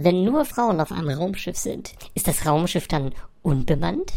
Wenn nur Frauen auf einem Raumschiff sind, ist das Raumschiff dann unbemannt?